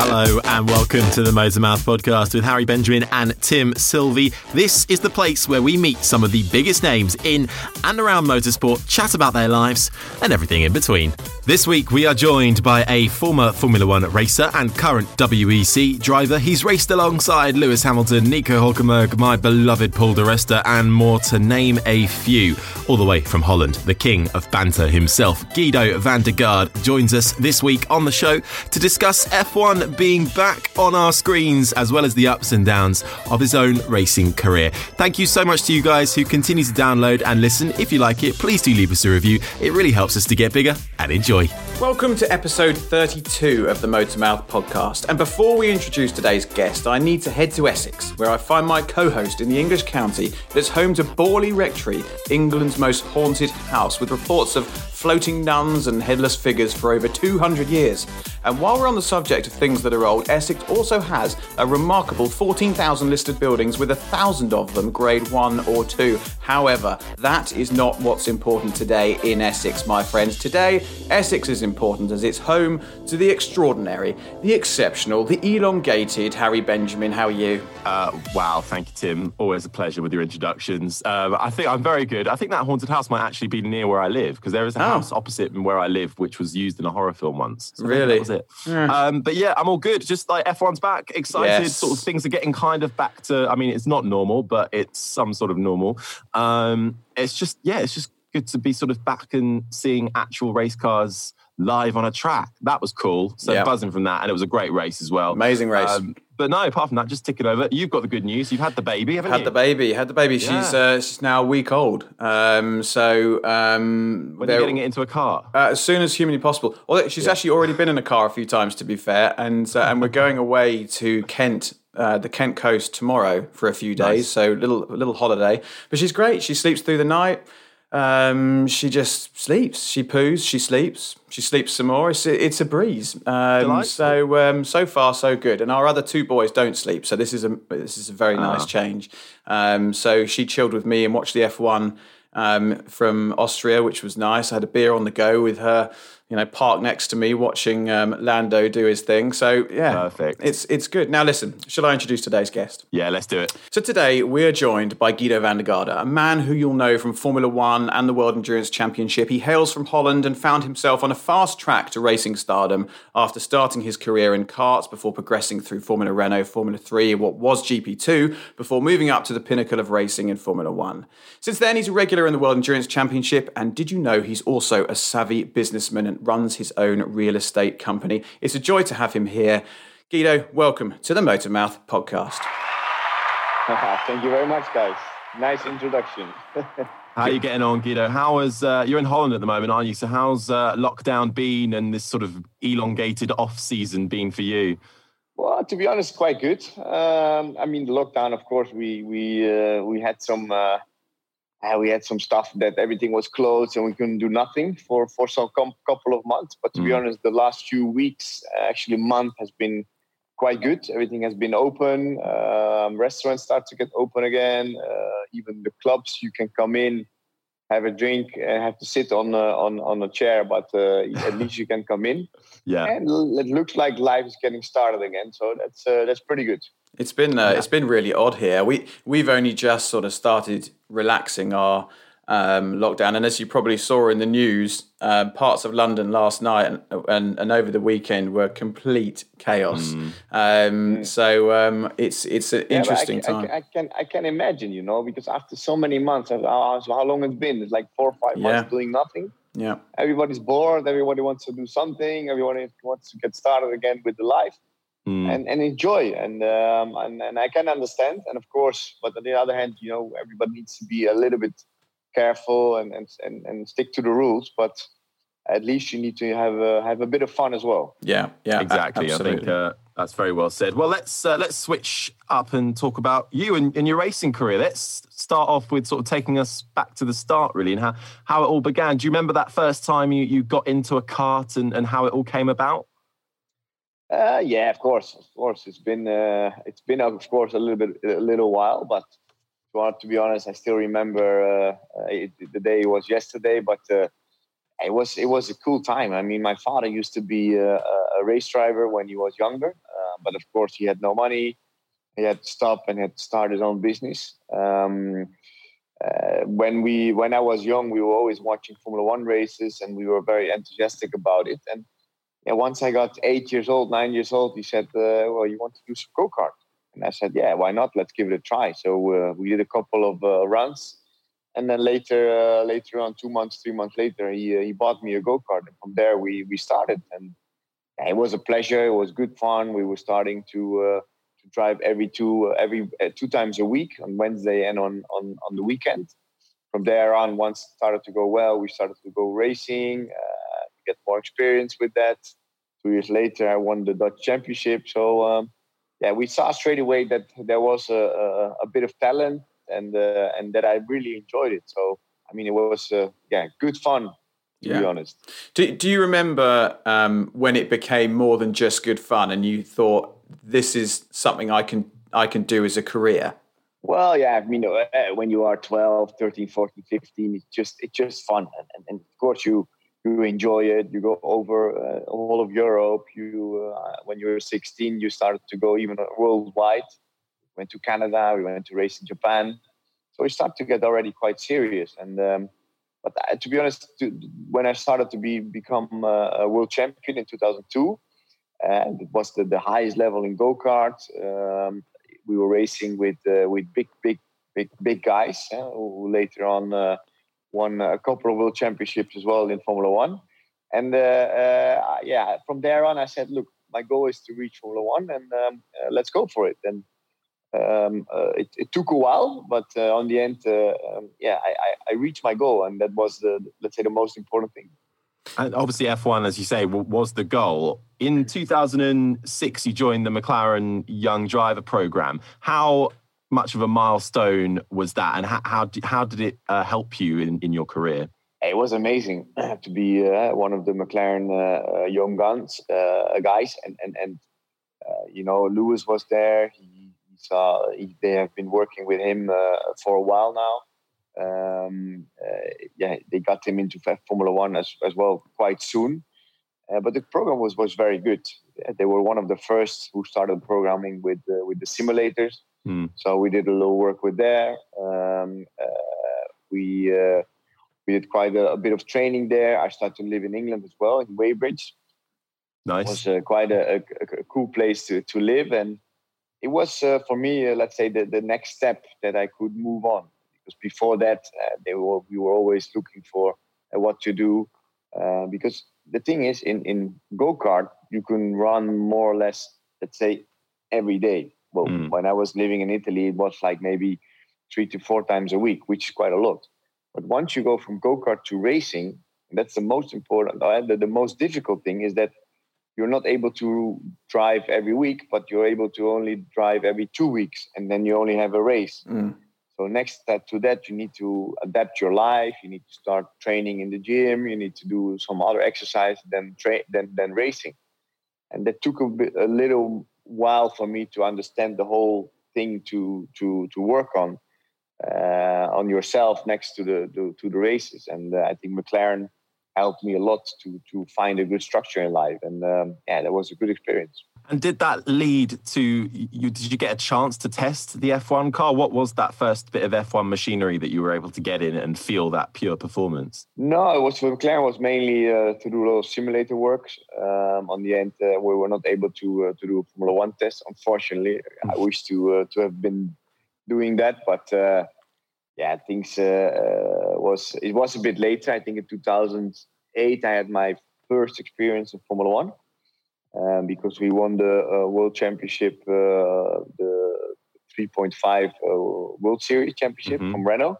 Hello and welcome to the Motormouth podcast with Harry Benjamin and Tim Sylvie. This is the place where we meet some of the biggest names in and around motorsport, chat about their lives and everything in between. This week we are joined by a former Formula One racer and current WEC driver. He's raced alongside Lewis Hamilton, Nico Hulkenberg, my beloved Paul di Resta, and more to name a few. All the way from Holland, the king of banter himself, Giedo van der Garde, joins us this week on the show to discuss F1 being back on our screens, as well as the ups and downs of his own racing career. Thank you so much to you guys who continue to download and listen. If you like it, please do leave us a review. It really helps us to get bigger and enjoy. Welcome to episode 32 of the Motormouth podcast. And before we introduce today's guest, I need to head to Essex, where I find my co host in the English county that's home to Borley Rectory, England's most haunted house, with reports of floating nuns and headless figures for over 200 years. And while we're on the subject of things that are old, Essex also has a remarkable 14,000 listed buildings with a thousand of them grade 1 or 2. However, that is not what's important today in Essex, my friends. Today, Essex is important as it's home to the extraordinary, the exceptional, the elongated Harry Benjamin. How are you? Uh, wow, thank you, Tim. Always a pleasure with your introductions. Uh, I think I'm very good. I think that haunted house might actually be near where I live because there is a. house opposite where I live, which was used in a horror film once. So really? That was it. Yeah. Um, but yeah, I'm all good. Just like F1's back, excited. Yes. Sort of things are getting kind of back to. I mean, it's not normal, but it's some sort of normal. Um, it's just yeah, it's just good to be sort of back and seeing actual race cars live on a track. That was cool. So yep. buzzing from that, and it was a great race as well. Amazing race. Um, but no, apart from that, just ticking over. You've got the good news. You've had the baby, haven't had you? Had the baby. Had the baby. Yeah. She's uh, she's now a week old. Um, so um, when are getting it into a car? Uh, as soon as humanly possible. Well, she's yeah. actually already been in a car a few times, to be fair, and uh, and we're going away to Kent uh, the Kent coast tomorrow for a few days. Nice. So little little holiday. But she's great. She sleeps through the night. Um, she just sleeps. She poos. She sleeps. She sleeps some more. It's it's a breeze. Um, so um, so far so good. And our other two boys don't sleep. So this is a this is a very ah. nice change. Um, so she chilled with me and watched the F one um, from Austria, which was nice. I had a beer on the go with her you know, parked next to me watching um, Lando do his thing. So yeah, perfect. It's it's good. Now listen, shall I introduce today's guest? Yeah, let's do it. So today we are joined by Giedo van der Garde, a man who you'll know from Formula One and the World Endurance Championship. He hails from Holland and found himself on a fast track to racing stardom after starting his career in karts before progressing through Formula Renault, Formula Three, what was GP2, before moving up to the pinnacle of racing in Formula One. Since then, he's a regular in the World Endurance Championship, and did you know he's also a savvy businessman and runs his own real estate company. It's a joy to have him here. Giedo, welcome to the Motormouth podcast. Thank you very much, guys. Nice introduction. How are you getting on, Giedo? How is uh, you're in Holland at the moment, aren't you? So how's uh, lockdown been and this sort of elongated off season been for you? Well, to be honest, quite good. Um, I mean, the lockdown, of course, we we uh, we had some uh, uh, we had some stuff that everything was closed and we couldn't do nothing for for some com- couple of months. But to mm. be honest, the last few weeks, actually, month has been quite good. Everything has been open. Um, restaurants start to get open again. Uh, even the clubs, you can come in, have a drink, and have to sit on a, on on a chair, but uh, at least you can come in. Yeah, and it looks like life is getting started again. So that's uh, that's pretty good. It's been uh, yeah. it's been really odd here. We we've only just sort of started relaxing our um, lockdown, and as you probably saw in the news, uh, parts of London last night and, and, and over the weekend were complete chaos. Mm. Um, mm. So um, it's it's an yeah, interesting I, time. I, I, can I can imagine, you know, because after so many months, how, how long it's been? It's like four or five months yeah. doing nothing. Yeah, everybody's bored. Everybody wants to do something. Everybody wants to get started again with the life mm. and, and enjoy. And, um, and and I can understand. And of course, but on the other hand, you know, everybody needs to be a little bit careful and and and, and stick to the rules. But at least you need to have a, have a bit of fun as well. Yeah, yeah, exactly. I think uh, that's very well said. Well, let's uh, let's switch up and talk about you and, and, your racing career. Let's start off with sort of taking us back to the start, really, and how, how it all began. Do you remember that first time you, you got into a cart and, and how it all came about? Uh, yeah, of course, of course. It's been uh, it's been of course a little bit a little while, but to be honest, I still remember uh, it, the day it was yesterday. But uh, it was it was a cool time. I mean, my father used to be a, a race driver when he was younger, uh, but of course he had no money. He had to stop and had to start his own business. Um, uh, when we when I was young, we were always watching Formula One races, and we were very enthusiastic about it. And yeah, once I got eight years old, nine years old, he said, uh, "Well, you want to do some go kart?" And I said, "Yeah, why not? Let's give it a try." So uh, we did a couple of uh, runs, and then later, uh, later on, two months, three months later, he uh, he bought me a go kart, and from there we we started. And yeah, it was a pleasure. It was good fun. We were starting to uh, to drive every two every two times a week on Wednesday and on on on the weekend. From there on, once it started to go well, we started to go racing get more experience with that. Two years later, I won the Dutch Championship. So um, yeah, we saw straight away that there was a, a, a bit of talent and uh, and that I really enjoyed it. So I mean, it was uh, yeah, good fun. To yeah. be honest, do do you remember um, when it became more than just good fun, and you thought this is something I can I can do as a career? Well, yeah, I mean, uh, when you are 12, 13, 14, 15, it's just it's just fun, and, and of course you you enjoy it. You go over uh, all of Europe. You, uh, when you were 16, you started to go even worldwide. Went to Canada. We went to race in Japan. So we started to get already quite serious. And um, but uh, to be honest, to, when I started to be become uh, a world champion in 2002, and it was the, the highest level in go kart. Um, we were racing with uh, with big, big, big, big guys who later on uh, won a couple of world championships as well in Formula One. And uh, uh, yeah, from there on, I said, look, my goal is to reach Formula One, and um, uh, let's go for it. And um, uh, it, it, took a while, but uh, on the end, uh, um, yeah, I, I, I, reached my goal, and that was the let's say the most important thing. And obviously, F1, as you say, was the goal. In 2006, you joined the McLaren Young Driver Program. How much of a milestone was that, and how how did, how did it uh, help you in, in your career? It was amazing to be uh, one of the McLaren uh, uh young guns uh, guys, and and and uh, you know Lewis was there. He, he saw he, they have been working with him for a while now. Um, yeah, they got him into Formula One as as well quite soon. but the program was was very good. They were one of the first who started programming with with the simulators Mm. So we did a little work with there. Um, uh, we uh, we did quite a, a, bit of training there. I started to live in England as well in Weybridge. Nice. It was uh, quite a, a, a, cool place to, to live, and it was uh, for me, uh, let's say, the, the next step that I could move on. Because before that, uh, they were we were always looking for what to do. because the thing is, in in go kart, you can run more or less, let's say, every day well, mm. when I was living in Italy, it was like maybe three to four times a week, which is quite a lot. But once you go from go kart to racing, that's the most important. Uh, the, the most difficult thing is that you're not able to drive every week, but you're able to only drive every two weeks, and then you only have a race. Mm. So next to that, you need to adapt your life. You need to start training in the gym. You need to do some other exercise than tra- than than racing, and that took a, bit, a little while for me to understand the whole thing to to to work on uh, on yourself next to the, the to the races. And uh, I think McLaren helped me a lot to to find a good structure in life. And um, yeah, that was a good experience. And did that lead to you? Did you get a chance to test the F1 car? What was that first bit of F1 machinery that you were able to get in and feel that pure performance? No, it was for McLaren was mainly uh, to do a lot of simulator works. Um, on the end, uh, we were not able to uh, to do a Formula One test. Unfortunately, I hmm. wish to uh, to have been doing that, but uh, yeah, things uh, was it was a bit later. I think in 2008, I had my first experience in Formula One um, because we won the uh, World Championship, uh, the 3.5 uh, World Series Championship mm-hmm. from Renault.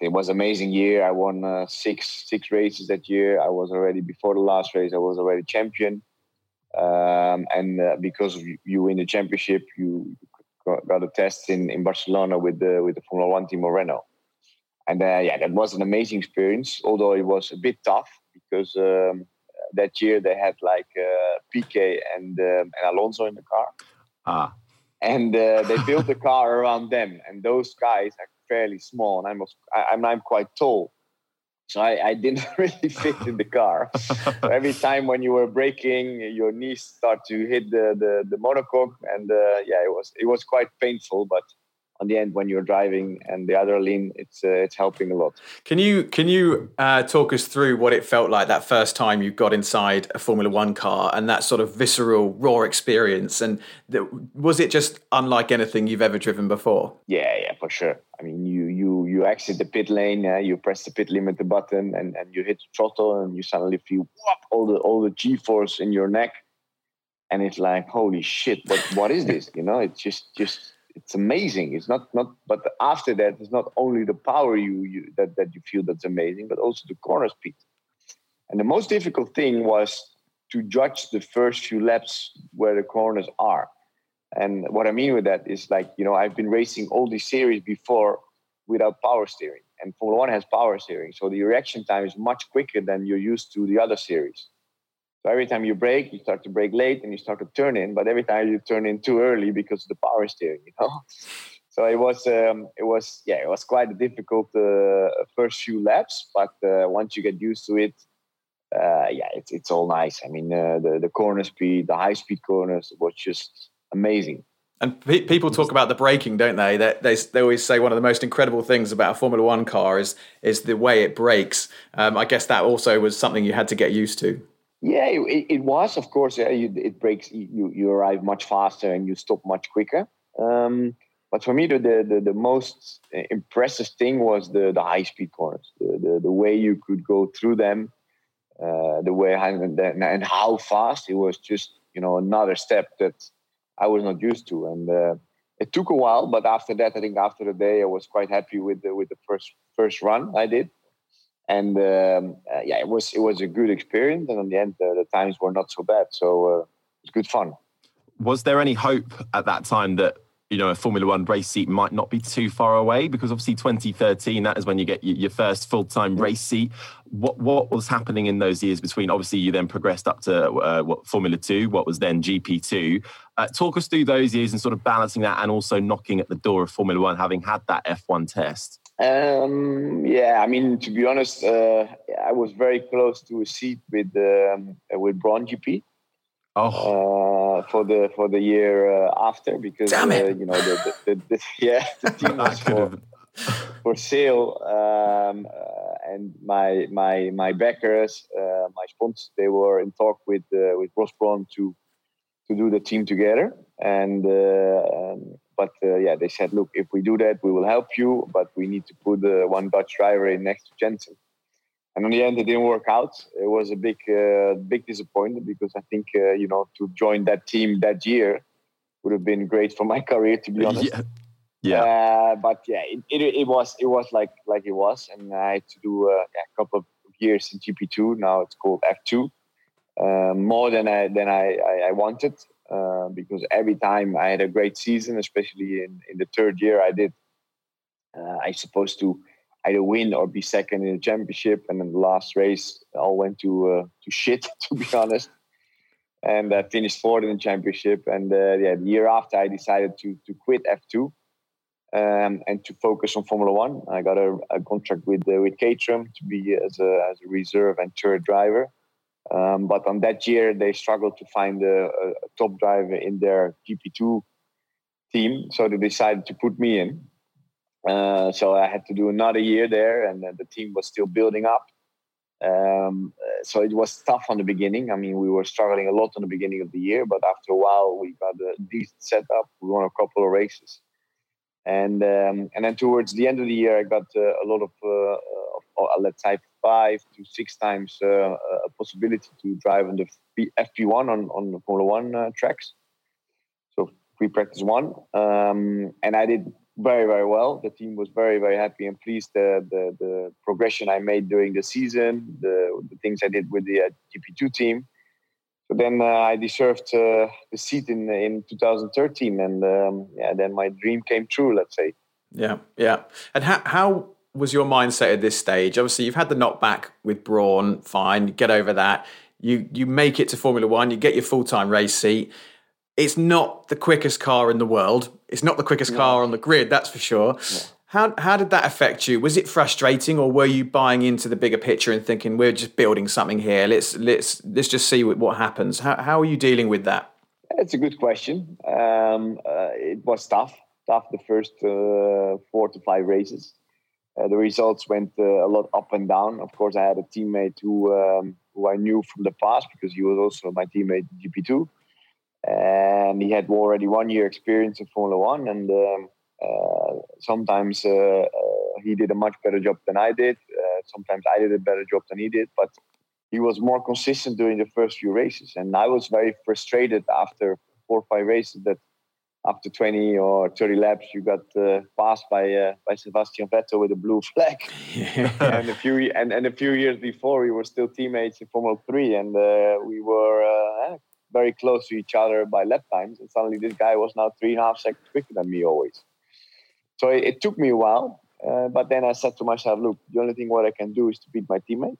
It was amazing year. I won uh, six six races that year. I was already before the last race. I was already champion. Um, and uh, because you win the championship, you got a test in, in Barcelona with the with the Formula One team of Renault. And uh, yeah, that was an amazing experience. Although it was a bit tough because um, that year they had like uh, Piquet and um, and Alonso in the car. Ah. And uh, they built the car around them, and those guys are fairly small, and I'm I'm I'm quite tall, so I, I didn't really fit in the car. so every time when you were braking, your knees start to hit the the, the monocoque, and uh, yeah, it was it was quite painful, but on the end when you're driving and the adrenaline it's uh, it's helping a lot. Can you can you uh, talk us through what it felt like that first time you got inside a formula one car and that sort of visceral raw experience? And the, was it just unlike anything you've ever driven before? Yeah yeah for sure. I mean you you you exit the pit lane uh, you press the pit limiter button and and you hit the throttle and you suddenly feel whoop, all the all the g-force in your neck. And it's like holy shit what what is this? You know it's just just it's amazing. It's not not, but after that, it's not only the power you, you that that you feel that's amazing, but also the corner speed. And the most difficult thing was to judge the first few laps where the corners are. And what I mean with that is like you know I've been racing all these series before without power steering, and Formula One has power steering, so the reaction time is much quicker than you're used to the other series. So every time you brake, you start to brake late and you start to turn in, but every time you turn in too early because of the power steering, you know. So it was, um, it was, yeah, it was quite a difficult uh, first few laps, but uh, once you get used to it, uh, yeah, it's it's all nice. I mean, uh, the the corner speed, the high speed corners was just amazing. And pe- people talk about the braking, don't they? they? They, they always say one of the most incredible things about a Formula One car is is the way it brakes. Um, I guess that also was something you had to get used to. Yeah, it, it was, of course. Yeah, you, it breaks. You you arrive much faster and you stop much quicker. Um, but for me, the, the the most impressive thing was the the high speed corners, the, the, the way you could go through them, uh, the way and, and how fast it was. Just you know another step that I was not used to, and uh, it took a while. But after that, I think after the day, I was quite happy with the with the first first run I did and um, uh, yeah, it was it was a good experience. And in the end, uh, the times were not so bad, so uh, it was good fun. Was there any hope at that time that you know a Formula One race seat might not be too far away? Because obviously, 2013 that is when you get your first full time race seat. What what was happening in those years between? Obviously, you then progressed up to uh, what Formula Two, what was then GP Two. Uh, talk us through those years and sort of balancing that, and also knocking at the door of Formula One, having had that F1 test. Um, yeah, I mean, to be honest, uh, I was very close to a seat with um, with Brawn GP. Oh. Uh, for the for the year uh, after because uh, you know the, the, the, the, yeah the team was for, for sale um, uh, and my my my backers uh, my sponsors they were in talk with with Ross Brawn to to do the team together and um, but uh, yeah, they said, look, if we do that, we will help you, but we need to put uh, one Dutch driver in next to Jensen. And in the end, it didn't work out. It was a big, uh, big disappointment because I think uh, you know to join that team that year would have been great for my career, to be honest. Yeah. Yeah. Uh, but yeah, it, it, it, was it was like like it was, and I had to do uh, a couple of years in GP two. Now it's called F two. more than I than I, I, I wanted, uh, because every time I had a great season, especially in, in the third year I did, uh, I supposed to either win or be second in the championship. And then the last race all went to uh, to shit, to be honest. And I finished fourth in the championship. And uh, yeah, the year after I decided to to quit F2 um, and to focus on Formula One. I got a, a contract with uh, with Caterham to be as a as a reserve and third driver. Um, but on that year, they struggled to find a, a, top driver in their GP2 team, so they decided to put me in. Uh, so I had to do another year there, and the team was still building up. Um, so it was tough on the beginning. I mean, we were struggling a lot on the beginning of the year, but after a while, we got a decent setup. We won a couple of races, and um, and then towards the end of the year, I got uh, a lot of, uh, of let's say five to six times uh, a possibility to drive on the FP1 on on the Formula One tracks. So pre practice one, um, and I did very very well. The team was very very happy and pleased the the, the progression I made during the season, the the things I did with the uh, GP2 team. So then uh, I deserved uh, the seat in in 2013, and um, yeah, then my dream came true. Let's say. Yeah, yeah. And how how was your mindset at this stage? Obviously, you've had the knockback with Brawn. Fine, get over that. You you make it to Formula One. You get your full time race seat it's not the quickest car in the world. It's not the quickest no. car on the grid, that's for sure. No. How how did that affect you? Was it frustrating, or were you buying into the bigger picture and thinking we're just building something here? Let's let's let's just see what, happens. How how are you dealing with that? It's a good question. Um, uh, it was tough, tough the first uh, four to five races. Uh, the results went uh, a lot up and down. Of course, I had a teammate who um, who I knew from the past because he was also my teammate in GP two and he had already one year experience in Formula One, and um, sometimes uh, uh, he did a much better job than I did. Uh, sometimes I did a better job than he did, but he was more consistent during the first few races, and I was very frustrated after four or five races that after 20 or 30 laps you got uh, passed by uh, by Sebastian Vettel with a blue flag. and a few and, and a few years before we were still teammates in Formula 3 and uh, we were very close to each other by lap times, and suddenly this guy was now three and a half seconds quicker than me always. So it, it took me a while, uh, but then I said to myself, "Look, the only thing what I can do is to beat my teammate.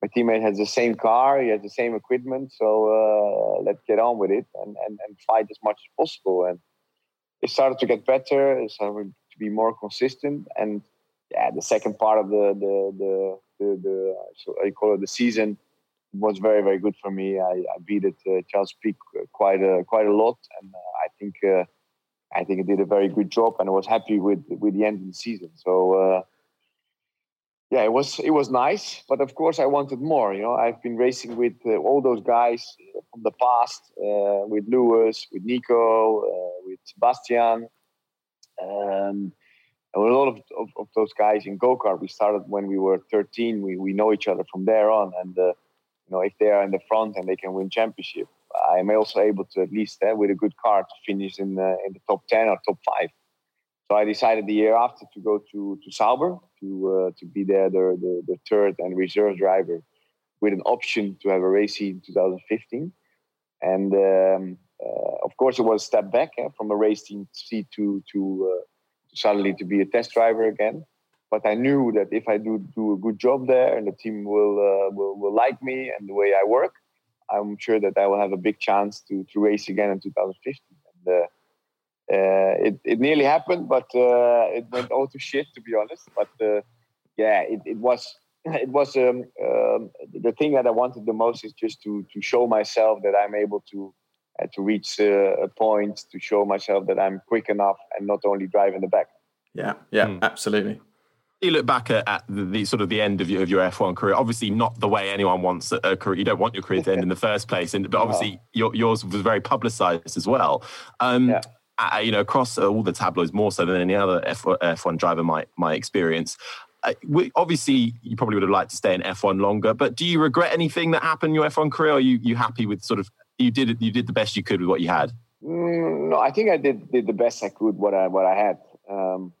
My teammate has the same car, he has the same equipment, so uh, let's get on with it and, and and fight as much as possible." And it started to get better. It started to be more consistent, and yeah, the second part of the the the the, the so I call it the season was very very good for me. I, I beat it uh, Charles Pic quite a quite a lot, and uh, I think uh, I think it did a very good job, and I was happy with with the end of the season. So uh, yeah, it was it was nice, but of course I wanted more. You know, I've been racing with uh, all those guys from the past, uh, with Lewis, with Nico, with Sebastian. Um, and a lot of, of, of, those guys in go kart, we started when we were 13. We, we know each other from there on, and uh, you know, if they are in the front and they can win championship, I am also able to at least uh, with a good car to finish in the, in the top ten or top five. So I decided the year after to go to to Sauber to uh, to be there the, the, the third and reserve driver with an option to have a race seat in 2015. And um, uh, of course, it was a step back eh, from a race team seat to to, uh, to suddenly to be a test driver again but I knew that if I do do a good job there and the team will uh, will, will like me and the way I work, I'm sure that I will have a big chance to to race again in 2015. And, uh, uh, it it nearly happened, but uh, it went all to shit to be honest. But uh, yeah, it, it was it was um, um, the thing that I wanted the most is just to to show myself that I'm able to uh, to reach a point to show myself that I'm quick enough and not only drive in the back. Yeah, yeah, mm. absolutely you look back at, at the, the, sort of the end of your, of your F1 career, obviously not the way anyone wants a, a career. You don't want your career to end in the first place, and but obviously your, yours was very publicised as well. Um, yeah. uh, you know, across all the tabloids, more so than any other F, F1 driver might might experience. Uh, we, obviously, you probably would have liked to stay in F1 longer, but do you regret anything that happened in your F1 career? Or are you you happy with sort of you did you did the best you could with what you had? Mm, no, I think I did did the best I could what I what I had. Um,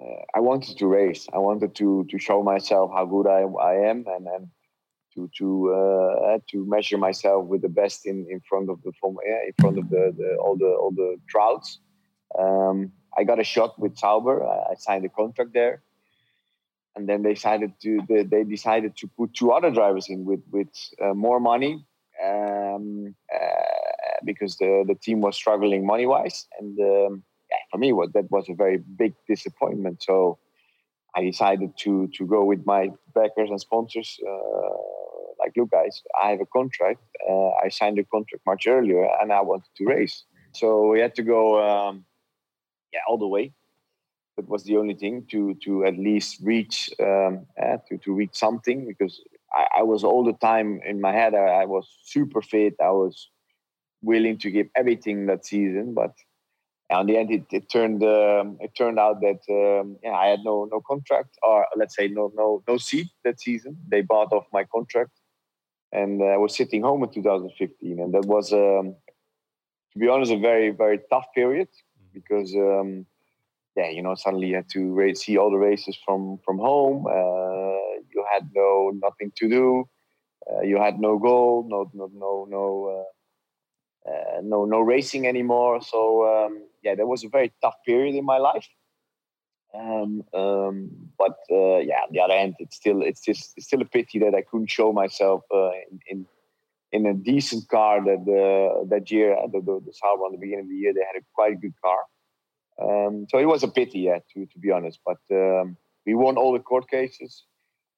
uh, I wanted to race. I wanted to to show myself how good I, I am and and to to uh, to measure myself with the best in, in front of the yeah, in front of the, the all the all the crowds. Um, I got a shot with Sauber. I, I, signed a contract there, and then they decided to they, they decided to put two other drivers in with with uh, more money um, uh, because the the team was struggling money wise and. Um, for me, what that was a very big disappointment. So I decided to to go with my backers and sponsors uh, like, look, guys, I have a contract. Uh, I signed a contract much earlier, and I wanted to race. So we had to go, um, yeah, all the way. That was the only thing to to at least reach um, uh, to to reach something because I, I, was all the time in my head. I, I was super fit. I was willing to give everything that season, but in the end, it, it turned um, it turned out that um, yeah, I had no no contract, or let's say no no no seat that season. They bought off my contract, and uh, I was sitting home in 2015, and that was, um, to be honest, a very very tough period because um, yeah, you know, suddenly you had to race, see all the races from from home. Uh, you had no nothing to do. Uh, you had no goal, no no no no. Uh, uh, no no racing anymore. So um, yeah, that was a very tough period in my life. Um, um, but uh, yeah, on the other hand, it's still it's just it's still a pity that I couldn't show myself uh, in, in, in a decent car that uh, that year. Uh, the, the, the Sauber on the beginning of the year, they had a quite good car. Um, so it was a pity, yeah, to to be honest. But um, we won all the court cases.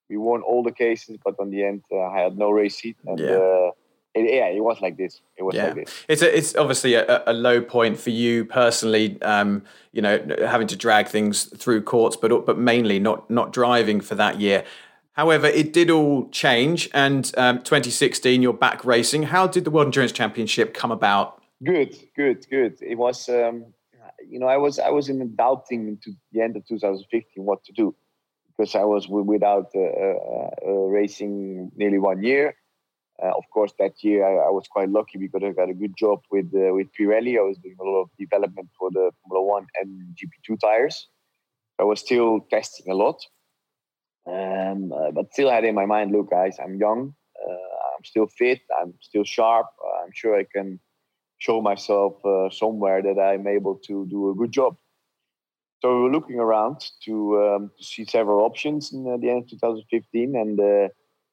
We won all the cases, but on the end, uh, I had no race seat, and yeah. It, yeah, it was like this. It was yeah. like this. It's a, it's obviously a, a, low point for you personally. Um, you know, having to drag things through courts, but but mainly not not driving for that year. However, it did all change, and um, 2016, you're back racing. How did the World Endurance Championship come about? Good, good, good. It was, um, you know, I was I was in doubting into the end of 2015 what to do because I was without uh, uh, uh, racing nearly one year. Uh, of course, that year I, I, was quite lucky because I got a good job with uh, with Pirelli. I was doing a lot of development for the Formula One and GP2 tires. I was still testing a lot, um, uh, but still had in my mind, look, guys, I'm young, uh, I'm still fit, I'm still sharp. Uh, I'm sure I can show myself somewhere that I'm able to do a good job. So we were looking around to, um, to see several options in the end of 2015, and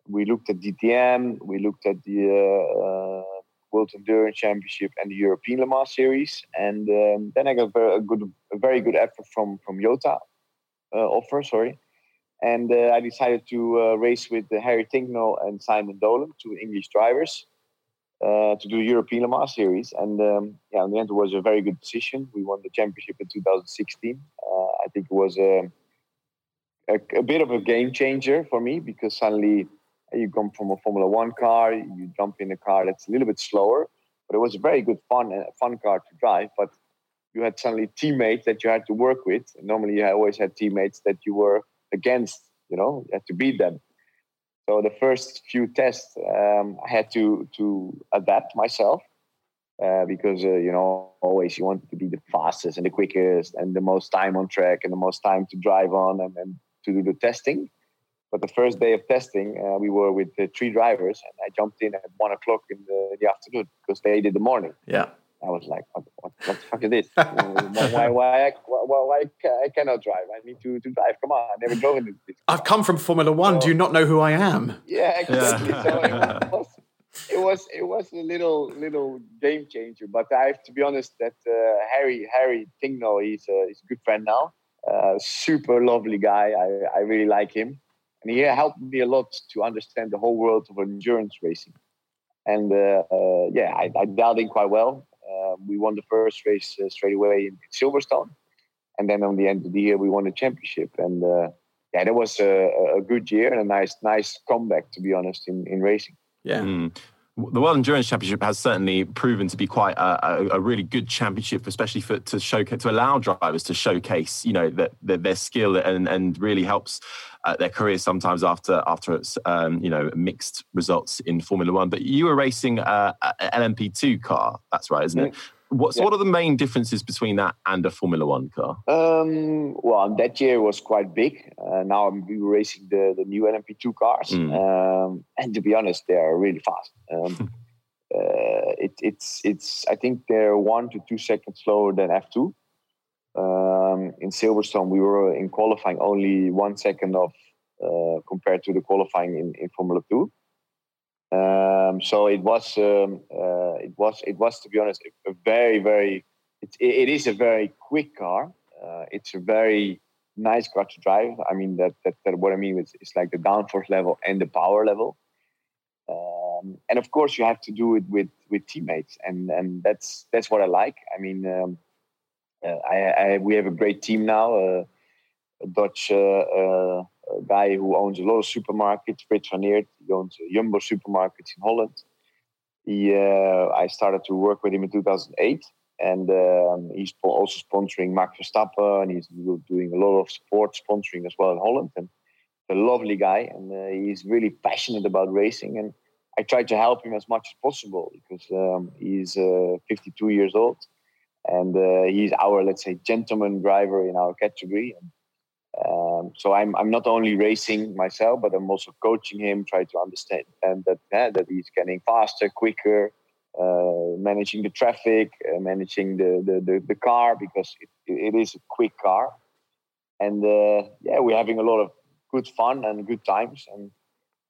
we looked at DTM, we looked at the uh, uh, World Endurance Championship and the European Le Mans Series, and um, then I got a good, a very good effort from from Jota uh, offer, sorry, and uh, I decided to uh, race with Harry Tincknell and Simon Dolan, two English drivers. Uh, to do the European Le Mans series, and um, yeah, in the end, it was a very good decision. We won the championship in 2016. I think it was a, a, a bit of a game changer for me because suddenly you come from a Formula One car, you jump in a car that's a little bit slower, but it was a very good fun uh, fun car to drive. But you had suddenly teammates that you had to work with. And normally, you always had teammates that you were against. You know, you had to beat them. So the first few tests, um, I had to to adapt myself uh, because uh, you know always you want to be the fastest and the quickest and the most time on track and the most time to drive on and, and to do the testing. But the first day of testing, uh, we were with uh, three drivers, and I jumped in at one o'clock in the, the afternoon because they did the morning. Yeah. I was like, what, what, what the fuck is this? why, why, why, why, I cannot drive? I need to, to drive. Come on, I never drove in this. I've come from Formula One. So, Do you not know who I am? Yeah, exactly. Yeah. so it was, it was, it was a little, little game changer. But I have to be honest that uh, Harry, Harry Tincknell, he's a, he's a good friend now. Uh, super lovely guy. I, I really like him and he helped me a lot to understand the whole world of endurance racing. And uh, uh, yeah, I, I, dialed in quite well. Uh, we won the first race uh, straight away in Silverstone, and then on the end of the year we won the championship. And uh, yeah, that was a, a, good year and a nice, nice comeback, to be honest, in, in racing. Yeah. Mm the World Endurance Championship has certainly proven to be quite a, a, a really good championship, especially for to showcase to allow drivers to showcase, you know, that, their skill and and really helps uh, their careers sometimes after after it's um, you know mixed results in Formula One. But you were racing uh, an LMP2 car, that's right, isn't it? What, so yeah. what are the main differences between that and a Formula One car? Um, well, that year was quite big. Uh, now we were racing the, the new LMP2 cars. Mm. Um, and to be honest, they are really fast. Um, uh, it, it's, it's, I think they're one to two seconds slower than F2. Um, in Silverstone, we were in qualifying only one second off uh, compared to the qualifying in, in Formula 2. Um, so it was, um, uh, it was, it was to be honest, a, very, very. It, it is a very quick car. Uh, it's a very nice car to drive. I mean that, that, that what I mean is it's like the downforce level and the power level. Um, and of course, you have to do it with with teammates, and and that's that's what I like. I mean, um, uh, I, I, we have a great team now. Uh, Dutch uh, uh, guy who owns a lot of supermarkets, Frits van Eert. He owns Jumbo supermarkets in Holland. He, uh, I started to work with him in 2008, and um, he's also sponsoring Max Verstappen, and he's doing a lot of sport sponsoring as well in Holland. And a lovely guy, and uh, he's really passionate about racing. And I try to help him as much as possible because um, he's uh, 52 years old, and uh, he's our let's say gentleman driver in our category. And, um, so I'm I'm not only racing myself, but I'm also coaching him, try to understand and that that he's getting faster, quicker, uh, managing the traffic, uh, managing the, the, the the car because it, it is a quick car, and uh, yeah, we're having a lot of good fun and good times. And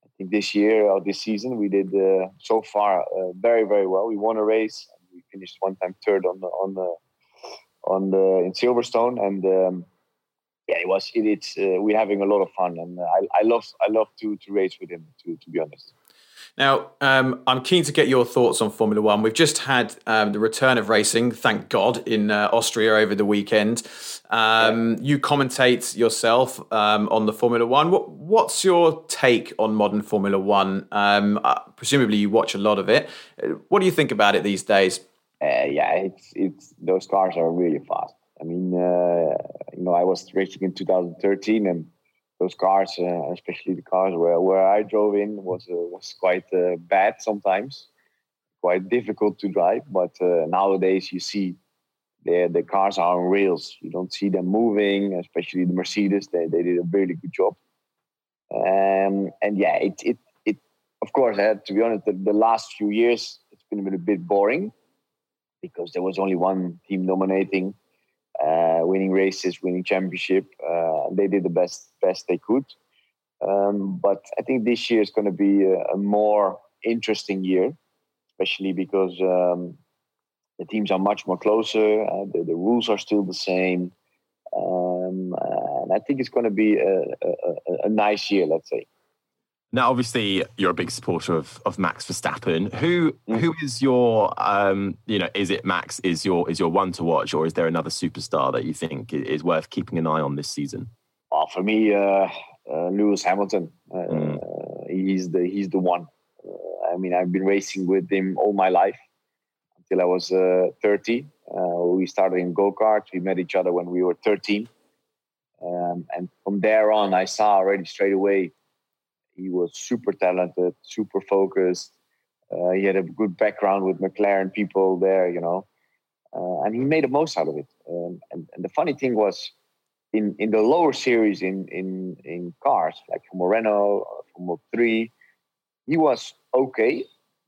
I think this year or this season we did uh, so far uh, very very well. We won a race. We finished one time third on the on the on the in Silverstone, and um, yeah, it was it, it's uh, we're having a lot of fun, and I, I love I love to to race with him. To to be honest. Now, um, I'm keen to get your thoughts on Formula One. We've just had um, the return of racing, thank God, in uh, Austria over the weekend. Um, yeah. You commentate yourself um, on the Formula One. What, what's your take on modern Formula One? Um, uh, presumably, you watch a lot of it. Uh, what do you think about it these days? Uh, yeah, it's it's those cars are really fast. I mean, uh, you know, I was racing in 2013 and those cars, uh, especially the cars where, where I drove in, was uh, was quite bad sometimes, quite difficult to drive. But nowadays, you see the the cars are on rails. You don't see them moving, especially the Mercedes. They they did a really good job. Um, and yeah, it it it of course, uh, to be honest, the, the last few years it's been a little bit boring because there was only one team dominating uh, winning races, winning championship. Uh, they did the best best they could. Um, but I think this year is going to be a, a, more interesting year, especially because um, the teams are much more closer. Uh, the, the, rules are still the same. Um, and I think it's going to be a, a, a nice year, let's say. Now, obviously, you're a big supporter of, of Max Verstappen. Who mm. who is your um, you know is it Max is your is your one to watch, or is there another superstar that you think is worth keeping an eye on this season? Well, for me, uh, uh, Lewis Hamilton. Uh, mm. he's the he's the one. Uh, I mean, I've been racing with him all my life until I was uh, 30. Uh, we started in go kart. We met each other when we were 13, um, and from there on, I saw already straight away he was super talented, super focused. Uh, he had a good background with McLaren people there, you know, uh, and he made the most out of it. Um, and, and, the funny thing was, in, in the lower series in, in, in cars, like Formula Renault, Formula 3, he was okay.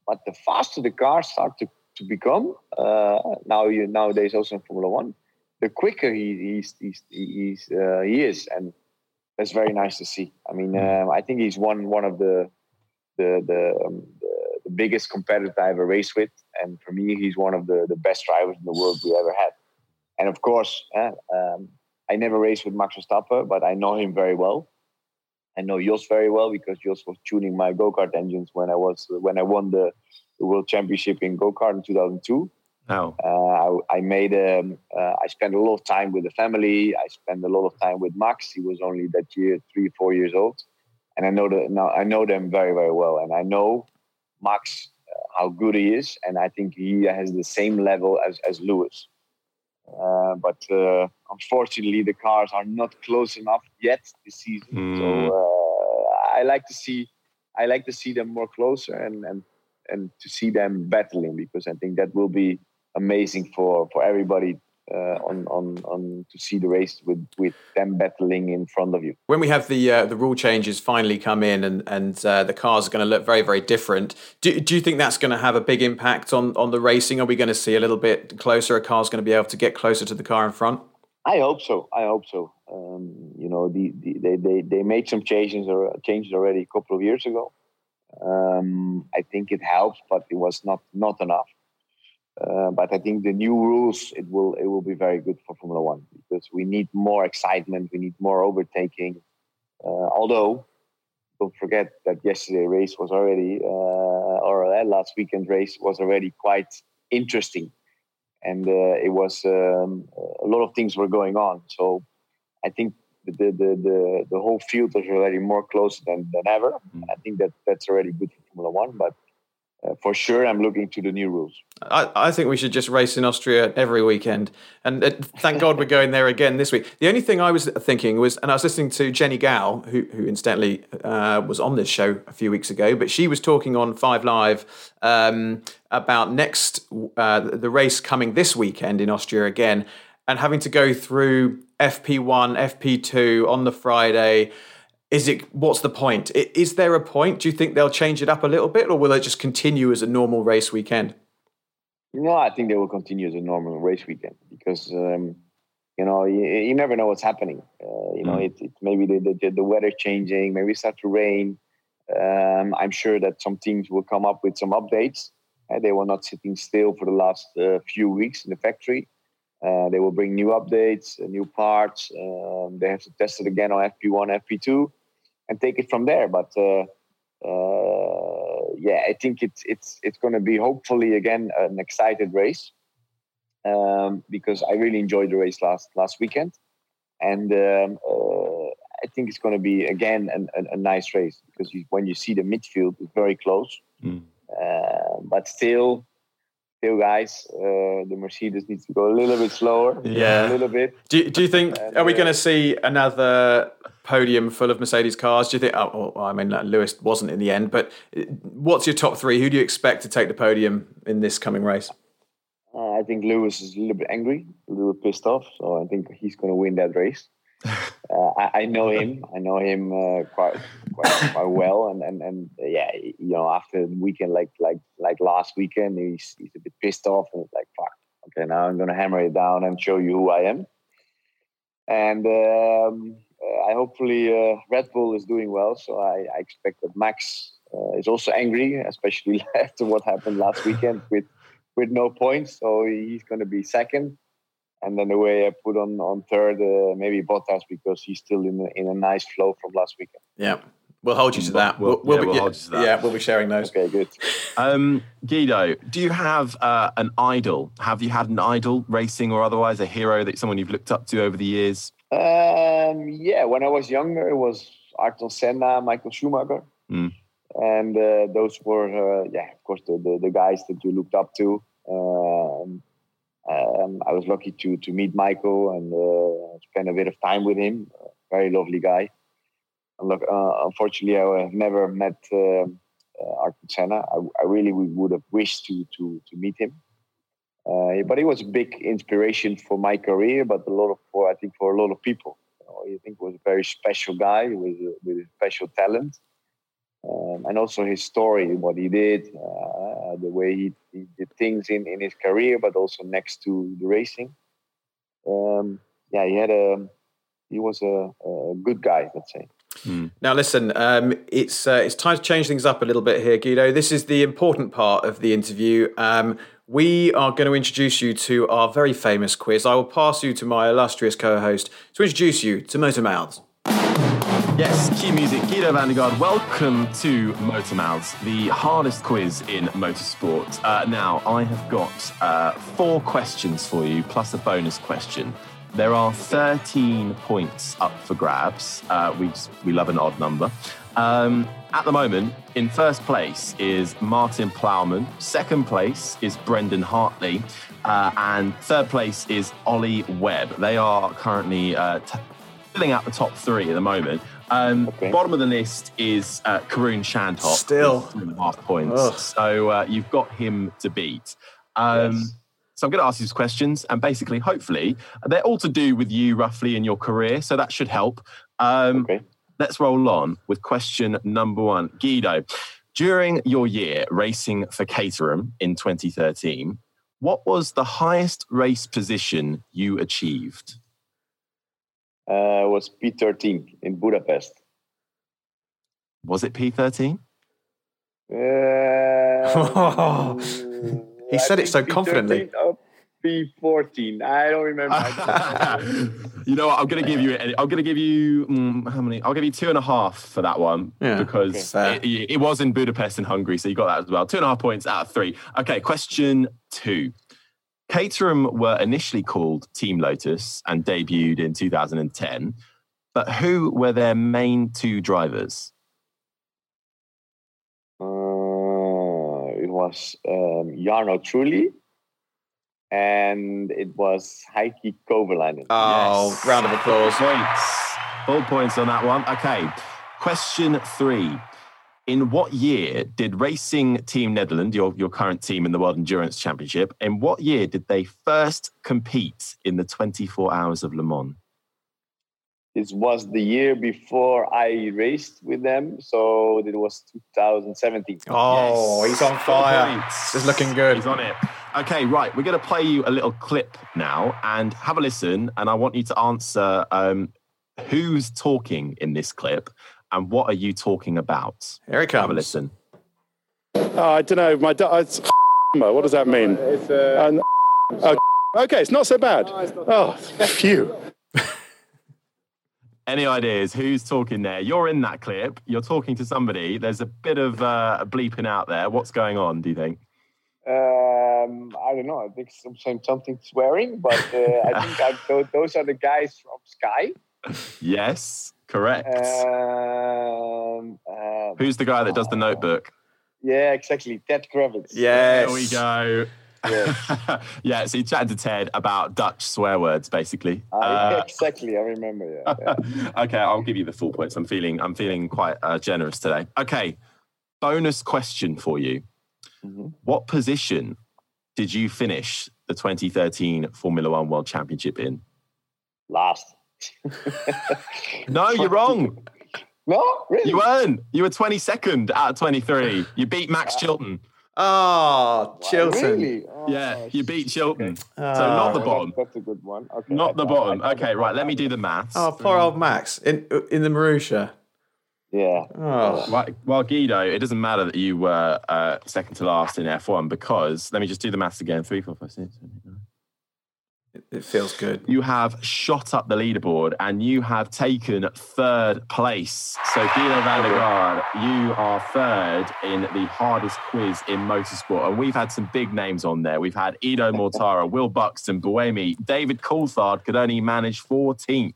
But the faster the cars start to, to become, uh, now you, nowadays also in Formula One, the quicker he, he's, he's, he's uh, he is. And that's very nice to see. I mean, um, I think he's one one of the the the, um, the, the biggest competitor I ever raced with, and for me, he's one of the the best drivers in the world we ever had. And of course, uh, um, I never raced with Max Verstappen, but I know him very well. I know Jos very well because Jos was tuning my go kart engines when I was when I won the, the world championship in go kart in 2002. Oh. Uh, I, I, made um, uh, I spent a lot of time with the family. I spent a lot of time with Max. He was only that year three, four years old, and I know that now I know them very, very well. And I know Max uh, how good he is, and I think he has the same level as as Lewis. Uh, but uh, unfortunately, the cars are not close enough yet this season. Mm. So uh, I like to see I like to see them more closer and and and to see them battling because I think that will be amazing for for everybody uh, on on on to see the race with with them battling in front of you. When we have the uh, the rule changes finally come in and and uh, the cars are going to look very very different, do do you think that's going to have a big impact on on the racing? Are we going to see a little bit closer? A car's going to be able to get closer to the car in front? I hope so. I hope so. Um, you know, the, the, they, they they made some changes or changes already a couple of years ago. Um, I think it helps, but it was not not enough. Uh, but I think the new rules it will it will be very good for Formula One because we need more excitement, we need more overtaking. Uh, although don't forget that yesterday race was already, uh, or that last weekend race was already quite interesting, and uh, it was um, a lot of things were going on. So I think the the the the whole field is already more close than than ever. Mm. I think that that's already good for Formula One, but uh, for sure, I'm looking to the new rules. I, I, think we should just race in Austria every weekend. And uh, thank God we're going there again this week. The only thing I was thinking was, and I was listening to Jennie Gow, who, who incidentally uh, was on this show a few weeks ago, but she was talking on Five Live um, about next, uh, the race coming this weekend in Austria again, and having to go through FP1, FP2 on the Friday is it what's the point? Is there a point? Do you think they'll change it up a little bit or will it just continue as a normal race weekend? No i think they will continue as a normal race weekend because um, you know you, you, never know what's happening. Uh, you know mm. it, it, maybe the, the, the weather changing maybe it start to rain. Um, i'm sure that some teams will come up with some updates. Uh, they were not sitting still for the last uh, few weeks in the factory uh, they will bring new updates, uh, new parts. Um, they have to test it again on FP1, FP2 and take it from there. But uh, uh, yeah, I think it's it's it's going to be hopefully again an excited race um, because I really enjoyed the race last last weekend, and um, uh, I think it's going to be again an, an, a nice race because you, when you see the midfield, it's very close, mm. but still still, guys, uh, the Mercedes needs to go a little bit slower. Yeah, a little bit. Do, do you think and, are we uh, going to see another podium full of Mercedes cars? Do you think? Oh, well, I mean, Lewis wasn't in the end, but uh, what's your top three? Who do you expect to take the podium in this coming race? Uh, I think Lewis is a little bit angry, a little bit pissed off, so I think he's going to win that race. Uh, I, I, know him. I know him uh, quite, quite quite well, and and and yeah, you know, after the weekend like like like last weekend, he's he's a bit pissed off, and it's like fuck. Okay, now I'm gonna hammer it down and show you who I am. And um, uh, I hopefully uh, Red Bull is doing well, so I, I expect that Max uh, is also angry, especially after what happened last weekend with with no points. So he's to be second and then the way I put on on third, uh, maybe Bottas because he's still in a, in a nice flow from last weekend. Yeah, we'll hold you to that. We'll, we'll, yeah, be, we'll hold you to that. Yeah, we'll be sharing those. Okay, good. Um, Giedo, do you have uh, an idol? Have you had an idol, racing or otherwise, a hero that someone you've looked up to over the years? Um, yeah, when I was younger, it was Ayrton Senna, Michael Schumacher. Mm. And uh, those were, uh, yeah, of course, the, the, the, guys that you looked up to. Um, um, I was lucky to to meet Michael and uh, spend a bit of time with him. very lovely guy. Look, uh, unfortunately, I have never met uh, uh Ayrton Senna. I, I, really would have wished to to to meet him. Uh, but he was a big inspiration for my career, but a lot of for I think for a lot of people. You know, I think was a very special guy with with special talent um, and also his story, what he did, uh, the way he, he, did things in, in his career, but also next to the racing. Um, yeah, he had a he was a, a good guy, let's say. Mm. Now, listen, um, it's uh, it's time to change things up a little bit here, Giedo. This is the important part of the interview. Um, we are going to introduce you to our very famous quiz. I will pass you to my illustrious co-host to introduce you to Motor Mouths. Yes, cue music. Giedo van der Garde, welcome to Motor Mouths, the hardest quiz in motorsport. Uh, now, I have got uh, four questions for you, plus a bonus question. There are 13 points up for grabs. Uh, we, we love an odd number. Um, at the moment, in first place is Martin Plowman. Second place is Brendan Hartley. Uh, and third place is Ollie Webb. They are currently uh, t- filling out the top three at the moment. Um, okay. Bottom of the list is uh, Karun Chandhok. Still. Two and a half points. Ugh. So uh, you've got him to beat. Um, yes. So I'm going to ask you these questions, and basically, hopefully, they're all to do with you roughly in your career. So that should help. Um, okay. Let's roll on with question number one. Giedo, during your year racing for Caterham in 2013, what was the highest race position you achieved? Uh, was P13 in Budapest. Was it P13? Uh, he said it so P13, confidently. Oh, P14. I don't remember. you know what? I'm going to give you. I'm going to give you mm, how many? I'll give you two and a half for that one Yeah, because okay. it, it was in Budapest in Hungary, so you got that as well. Two and a half points out of three. Okay, question two. Caterham were initially called Team Lotus and debuted in 2010, but who were their main two drivers? Uh, it was um, Jarno Trulli and it was Heikki Kovalainen. Oh, Yes. round of applause. Points. Full points on that one. Okay. Question three. In what year did Racing Team Netherlands, your, your current team in the World Endurance Championship, in what year did they first compete in the 24 Hours of Le Mans? It was the year before I raced with them, so it was 2017. Oh, Yes. he's on fire. points. This is looking good. He's on it. Okay, right. We're going to play you a little clip now and have a listen. And I want you to answer um, who's talking in this clip and what are you talking about? Here he Have a listen. Oh, I don't know. My da- it's what does that mean? It's uh, oh, okay, it's not so bad. Oh, phew. Any ideas? Who's talking there? You're in that clip. You're talking to somebody. There's a bit of uh, bleeping out there. What's going on, do you think? Um, I don't know. I think some, some something swearing, but uh, I think I, those, those are the guys from Sky. Yes, correct. Um, uh, Who's the guy that does the notebook? yeah, exactly. Ted Kravitz. Yes. There we go. Yeah. yeah, so he chatted to Ted about Dutch swear words, basically. I, Uh, exactly. I remember. Yeah. yeah. okay, I'll give you the full points. I'm feeling I'm feeling quite uh, generous today. Okay, bonus question for you. Mhm. What position did you finish the 2013 Formula One World Championship in? Last. No, you're wrong. No, really. You weren't. You were 22nd out of 23. You beat Max Chilton. Oh, Wow, Chilton. Really? Oh, Yeah, you beat Chilton. So Oh. not the bottom. That's a good one. Okay. Not the thought- bottom. I thought Okay, the right. Let me do the maths. Oh, poor old Max in in the Marussia. Yeah. Oh, Right. Well, Giedo, it doesn't matter that you were uh, second to last in F1 because let me just do the maths again. Three, four, five, six, seven, eight, nine. It feels good. You have shot up the leaderboard and you have taken third place. So, Giedo van der Garde, you are third in the hardest quiz in motorsport. And we've had some big names on there. We've had Edo Mortara, Will Buxton, Buemi, David Coulthard could only manage 14th.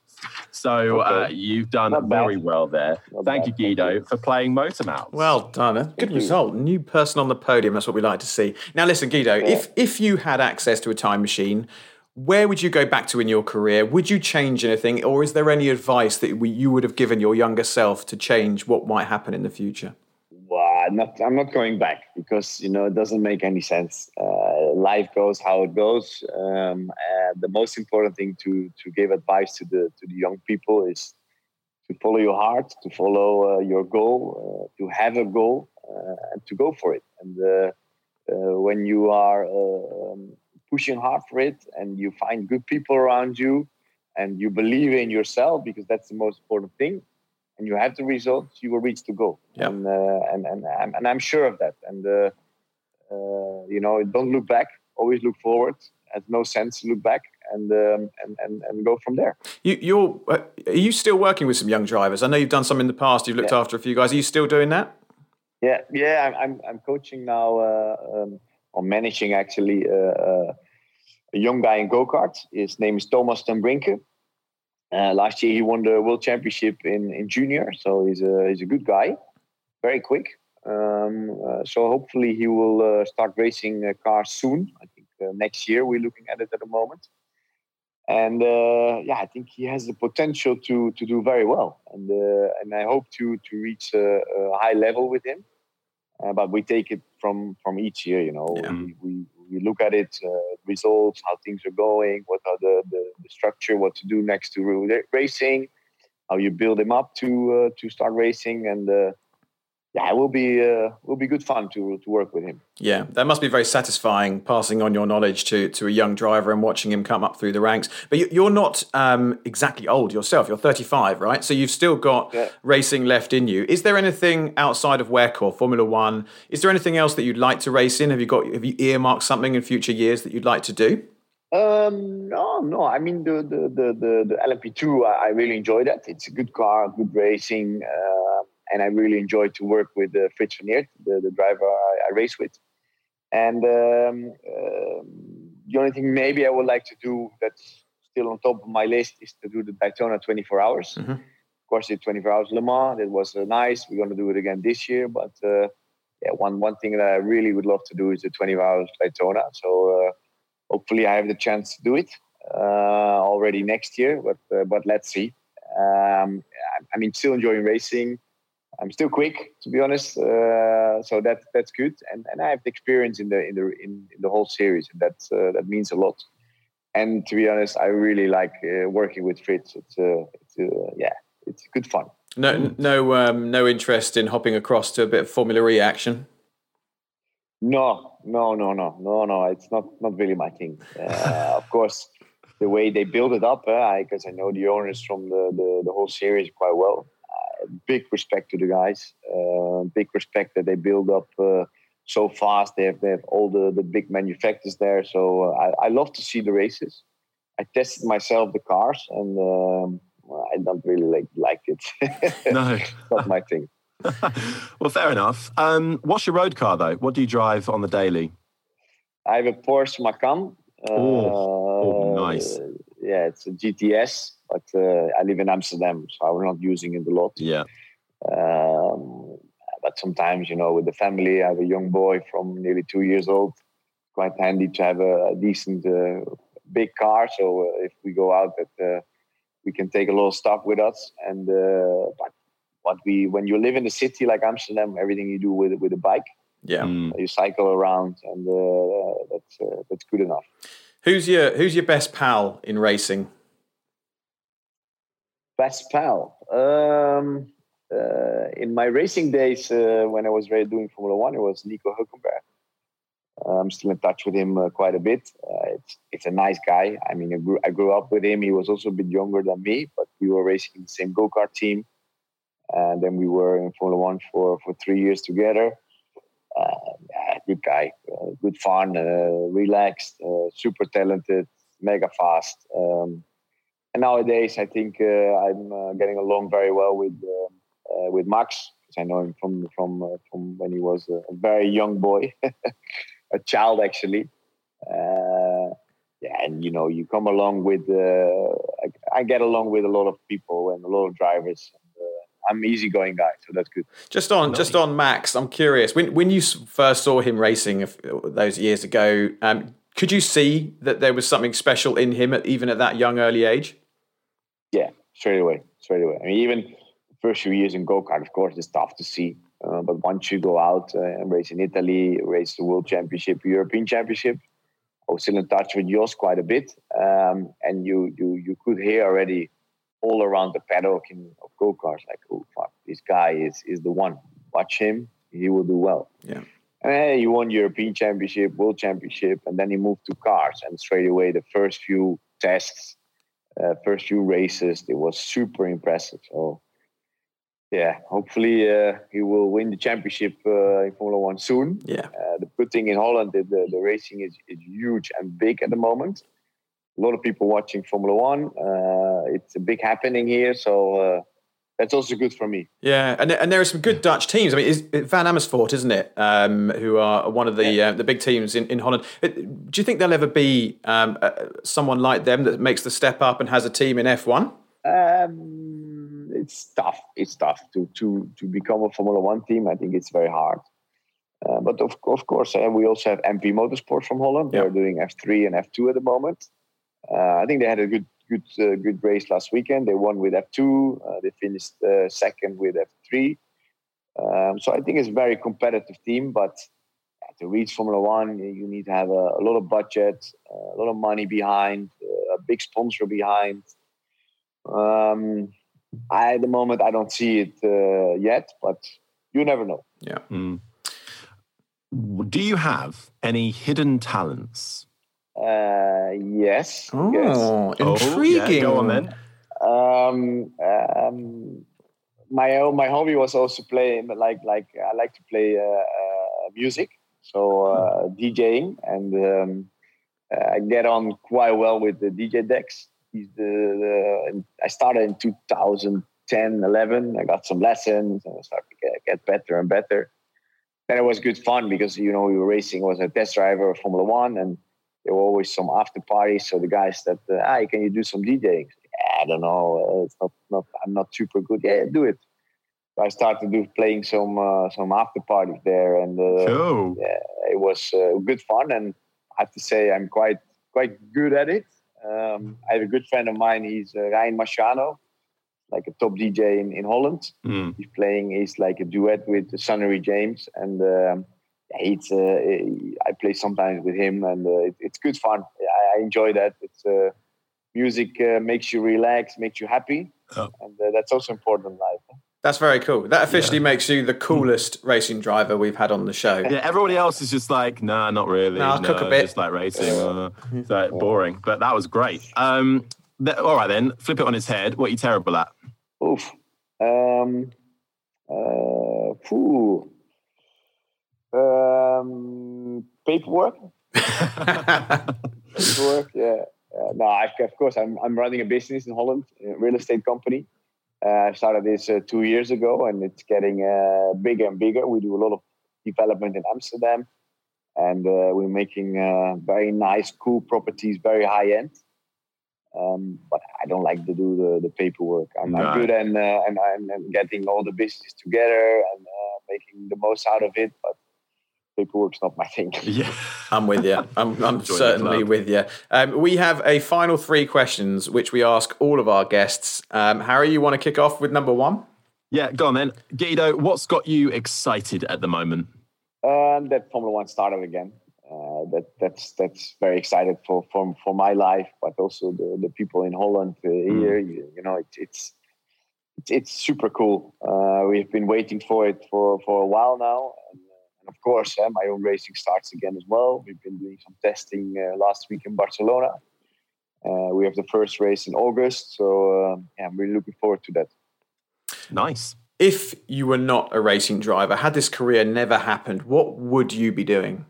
So, uh, you've done Not bad. very well there. Not Thank bad. you, Thank Giedo, you. for playing Motormouth. Well done. A good you. result. New person on the podium. That's what we like to see. Now, listen, Giedo. If if you had access to a time machine, where would you go back to in your career? Would you change anything, or is there any advice that you would have given your younger self to change what might happen in the future? Well, I'm not, I'm not going back because you know it doesn't make any sense. Uh, life goes how it goes. Um, the most important thing to to give advice to the to the young people is to follow your heart, to follow uh, your goal, uh, to have a goal, uh, and to go for it. And uh, uh, when you are um, pushing hard for it, and you find good people around you, and you believe in yourself, because that's the most important thing, and you have the results, you will reach the goal. Yep. And, uh, and and I'm, and I'm sure of that. And uh, uh, you know, don't look back. Always look forward. Has no sense to look back and um, and, and and go from there. You, you're uh, are you still working with some young drivers? I know you've done some in the past. You've looked Yeah. after a few guys. Are you still doing that? Yeah, yeah. I'm I'm, I'm coaching now, uh, um, or managing actually uh, uh, a young guy in go kart. His name is Thomas ten Brinke. Uh, last year he won the world championship in, in junior, so he's a he's a good guy, very quick. Um, so hopefully he will start racing cars soon. I think next year we're looking at it at the moment. And uh, yeah, I think he has the potential to to do very well, and uh, and I hope to to reach a, a high level with him. Uh, but we take it from from each year, you know. Yeah. We, we we look at it, uh, results, how things are going, what are the, the, the structure, what to do next to ra- racing, how you build them up to uh, to start racing, and uh, yeah, it will be uh, will be good fun to to work with him. Yeah, that must be very satisfying passing on your knowledge to, to a young driver and watching him come up through the ranks. But you, you're not um, exactly old yourself. You're 35, right? So you've still got Yeah. racing left in you. Is there anything outside of WEC or Formula One? Is there anything else that you'd like to race in? Have you got have you earmarked something in future years that you'd like to do? Um, no, no. I mean, the the the the, the LMP2, I, I really enjoy that. It's a good car, good racing, uh, and I really enjoy to work with uh, Frits van Eerd, the, the driver I, I race with. And um, um, the only thing maybe I would like to do that's still on top of my list is to do the Daytona 24 hours. Mhm. Of course, the 24 hours Le Mans. That was uh, nice. We're going to do it again this year, but. Uh, yeah, one one thing that I really would love to do is the 24 hours Daytona. So uh, hopefully I have the chance to do it uh, already next year. But uh, but let's see. Um, I, I mean, still enjoying racing. I'm still quick, to be honest. Uh, so that that's good, and and I have the experience in the in the in, in the whole series, and that uh, that means a lot. And to be honest, I really like uh, working with Frits. It's uh, it's uh, yeah, it's good fun. No, no, um, no interest in hopping across to a bit of Formula E action. No, no, no, no, no, no. It's not not really my thing. Uh, of course, the way they build it up, because I know the owners from the the, the whole series quite well. Big respect to the guys. Uh, big respect that they build up uh, so fast. They have they have all the the big manufacturers there. So uh, I I love to see the races. I tested myself the cars, and um, I don't really like like it. No. Not my thing. well, fair enough. Um, what's your road car though? What do you drive on the daily? I have a Porsche Macan. Oh, Uh, nice. Yeah, it's a GTS, but uh, I live in Amsterdam, so I'm not using it a lot. Yeah. Um, but sometimes, you know, with the family, I have a young boy from nearly two years old. Quite handy to have a, a decent, uh, big car. So uh, if we go out, that uh, we can take a lot of stuff with us. And uh, but what we, when you live in a city like Amsterdam, everything you do with with a bike, Yeah. Mm. you cycle around, and uh, that's uh, that's good enough. Who's your Who's your best pal in racing? Best pal. Um, uh, in my racing days, uh, when I was doing Formula One, it was Nico Hülkenberg. Uh, I'm still in touch with him uh, quite a bit. Uh, it's it's a nice guy. I mean, I grew, I grew up with him. He was also a bit younger than me, but we were racing in the same go kart team, and then we were in Formula One for for three years together. Uh, good guy, uh, good fun, uh, relaxed, uh, super talented, mega fast. Um, and nowadays, I think uh, I'm uh, getting along very well with with Max because I know him from from from when he was a, very young boy, a child actually. Yeah, and you know, you come along with. I, I get along with a lot of people and a lot of drivers. And, I'm an easygoing guy, so that's good. Just on just on Max, I'm curious. When when you first saw him racing those years ago, um, could you see that there was something special in him, at, even at that young early age? Yeah, straight away, straight away. I mean, even the first few years in go kart, of course, it's tough to see. Uh, but once you go out uh, and race in Italy, race the World Championship, European Championship, I was still in touch with Jos quite a bit, um, and you you you could hear already all around the paddock in of go karts like, oh fuck, this guy is is the one. Watch him, he will do well. Yeah. And then he won European Championship, World Championship, and then he moved to cars. And straight away, the first few tests, uh, first few races, it was super impressive. So, yeah, hopefully uh, he will win the championship uh, in Formula One soon. Yeah. Uh, the good thing in Holland, the, the, the racing is, is huge and big at the moment. A lot of people watching Formula One. Uh, it's a big happening here, so uh, that's also good for me. Yeah, and and there are some good Dutch teams. I mean, it's it's Van Amersfoort, isn't it? Um, who are one of the uh, the big teams in, in Holland. Uh, Do you think there'll ever be um, uh, someone like them that makes the step up and has a team in F one? Um, it's tough. It's tough to to to become a Formula One team. I think it's very hard. Uh, but of, of course, uh, we also have MP Motorsport from Holland. Yeah. They're doing F3 and F2 at the moment. Uh, I think they had a good good uh, good race last weekend. They won with F2. Uh, they finished uh, second with F3. Um, so I think it's a very competitive team. But uh, to reach Formula One, you- you need to have a, a lot of budget, uh, a lot of money behind, uh, a big sponsor behind. Um, I, at the moment, I don't see it uh, yet, but you never know. Yeah. Mm. Do you have any hidden talents? Uh, yes. yes. Oh, Oh, intriguing. yeah, go on then. Um, um, my own, my hobby was also playing like like I like to play uh, uh, music, so uh, DJing, and um, uh, I get on quite well with the DJ decks. He's the, the I started in 2010, 11. I got some lessons and I started to get, get better and better. Then it was good fun because you know we were racing. I was a test driver of Formula One, and there were always some after parties. So the guys that, uh, hey, can you do some DJing? Yeah, I don't know. Uh, it's not, not, I'm not super good. Yeah, do it. So I started do playing some uh, some after parties there, and uh, yeah, it was uh, good fun. And I have to say, I'm quite quite good at it. Um, I have a good friend of mine. He's uh, Ryan Marciano, like a top DJ in, in Holland. Mm. He's playing. He's like a duet with Sunnery James, and um, it's. Uh, I play sometimes with him, and uh, it, it's good fun. I, I enjoy that. It's uh, music uh, makes you relax, makes you happy, Oh. and uh, that's also important in life. That's very cool. That officially makes you the coolest racing driver we've had on the show. Yeah, everybody else is just like, nah, not really. Nah, I'll no, cook a bit. Just like racing. uh, it's like boring. But that was great. Um, th- all right, then, flip it on its head. What are you terrible at? Oof. Um, uh, phew. Um, paperwork. Paperwork. Yeah. Uh, no, I, of course, I'm, I'm running a business in Holland, a real estate company. Uh, I started this uh, two years ago, and it's getting uh, bigger and bigger. We do a lot of development in Amsterdam, and uh, we're making uh, very nice, cool properties, very high end. Um, but I don't like to do the, the paperwork. I'm, good and, uh, and, and getting all the business together and uh, making the most out of it. But paperwork's not my thing. Yeah. I'm with you. I'm, I'm certainly club. with you. Um, we have a final three questions, which we ask all of our guests. Um, Harry, you want to kick off with number one? Yeah, go on then. Giedo, what's got you excited at the moment? Um, that Formula One started again. Uh, that that's that's very excited for for for my life, but also the, the people in Holland uh, here. You, you know, it, it's it's it's super cool. Uh, we've been waiting for it for for a while now, and, and of course, uh, my own racing starts again as well. We've been doing some testing uh, last week in Barcelona. Uh, we have the first race in August, so um, yeah, I'm really looking forward to that. Nice. If you were not a racing driver, had this career never happened, what would you be doing?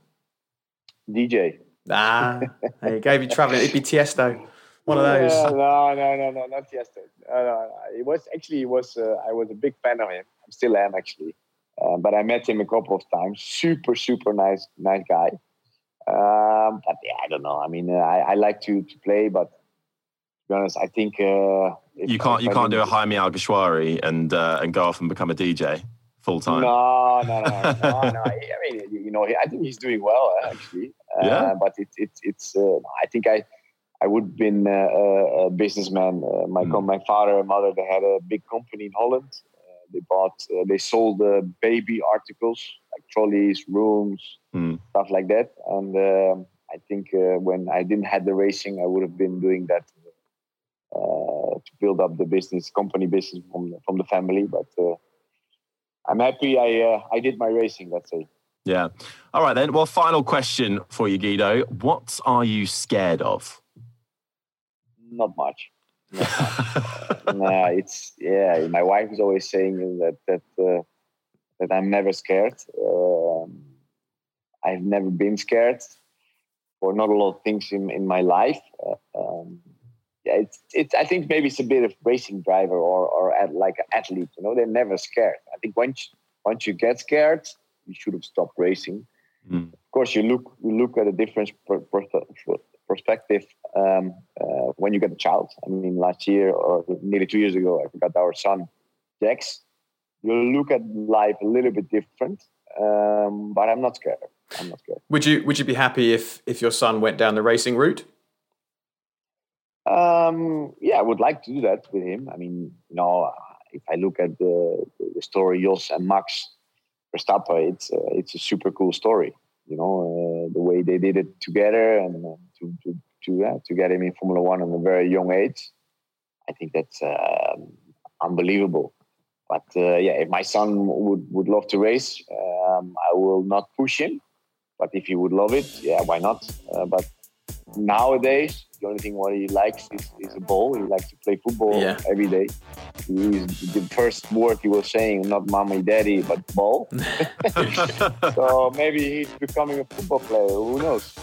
DJ. Ah, there you go. If you traveling, it'd be Tiesto. One of those. Yeah, no, no, no, no, not yesterday. No, no, no. It was actually it was. Uh, I was a big fan of him. I still am actually. Uh, but I met him a couple of times. Super, super nice, nice guy. Um, but yeah, I don't know. I mean, uh, I, I like to to play, but to be honest, I think uh, You can't you can't do a Jaime Alguersuari and uh, and go off and become a DJ full time. No, no, no, no, no. I mean, you know, I think he's doing well uh, actually. Uh, Yeah? But it's it's it's. Uh, I think I I would have been a, a businessman. Uh, my com- my father and mother they had a big company in Holland. They bought uh, they sold uh, baby articles like trolleys, rooms, Hmm. stuff like that. And um, I think uh, when I didn't have the racing, I would have been doing that. Uh, to build up the business, company business from from the family, but uh, I'm happy I uh, I did my racing. Let's say. Yeah. All right then. Well, final question for you, Giedo. What are you scared of? Not much. Not much. Nah, it's yeah. My wife is always saying that that uh, that I'm never scared. Um, I've never been scared for not a lot of things in in my life. Uh, um, yeah, it's it's. I think maybe it's a bit of racing driver or or at, like an athlete. You know, they're never scared. I think once once you get scared, you should have stopped racing. Mm. Of course, you look you look at a different per, per, perspective um, uh, when you get a child. I mean, last year or nearly two years ago, I got our son, Jax. You look at life a little bit different, um, but I'm not scared. I'm not scared. Would you Would you be happy if if your son went down the racing route? Um, yeah, I would like to do that with him. I mean, you know, if I look at the, the story Jos and Max Verstappen, it's uh, it's a super cool story. You know, uh, the way they did it together and uh, to to to, uh, to get him in Formula One at a very young age, I think that's um unbelievable. But uh, yeah, if my son would would love to race, um, I will not push him. But if he would love it, yeah, why not? Uh, but nowadays, the only thing what he likes is, is a ball. He likes to play football Yeah. every day. He's, the first word he was saying, not mommy, daddy, but ball. so maybe he's becoming a football player. Who knows?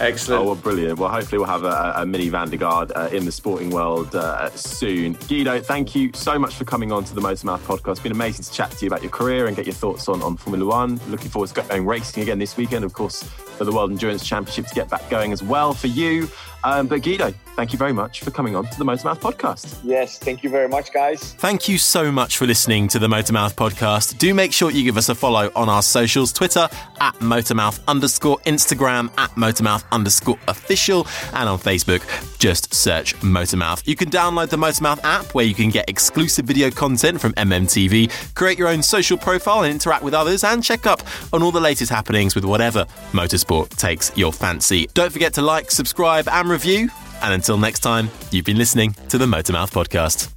Excellent. Oh, well, brilliant. Well, hopefully we'll have a, a mini Van der Garde uh, in the sporting world uh, soon. Giedo, thank you so much for coming on to the Motormouth podcast. It's been amazing to chat to you about your career and get your thoughts on, on Formula One. Looking forward to going racing again this weekend, of course, for the World Endurance Championship to get back going as well for you. Um, but Giedo, thank you very much for coming on to the Motormouth podcast. Yes, thank you very much, guys. Thank you so much for listening to the Motormouth podcast. Do make sure you give us a follow on our socials Twitter at Motormouth underscore, Instagram at Motormouth underscore official, and on Facebook, just search Motormouth. You can download the Motormouth app where you can get exclusive video content from MMTV, create your own social profile and interact with others, and check up on all the latest happenings with whatever motorsport takes your fancy. Don't forget to like, subscribe, and review. And until next time, you've been listening to the Motormouth podcast.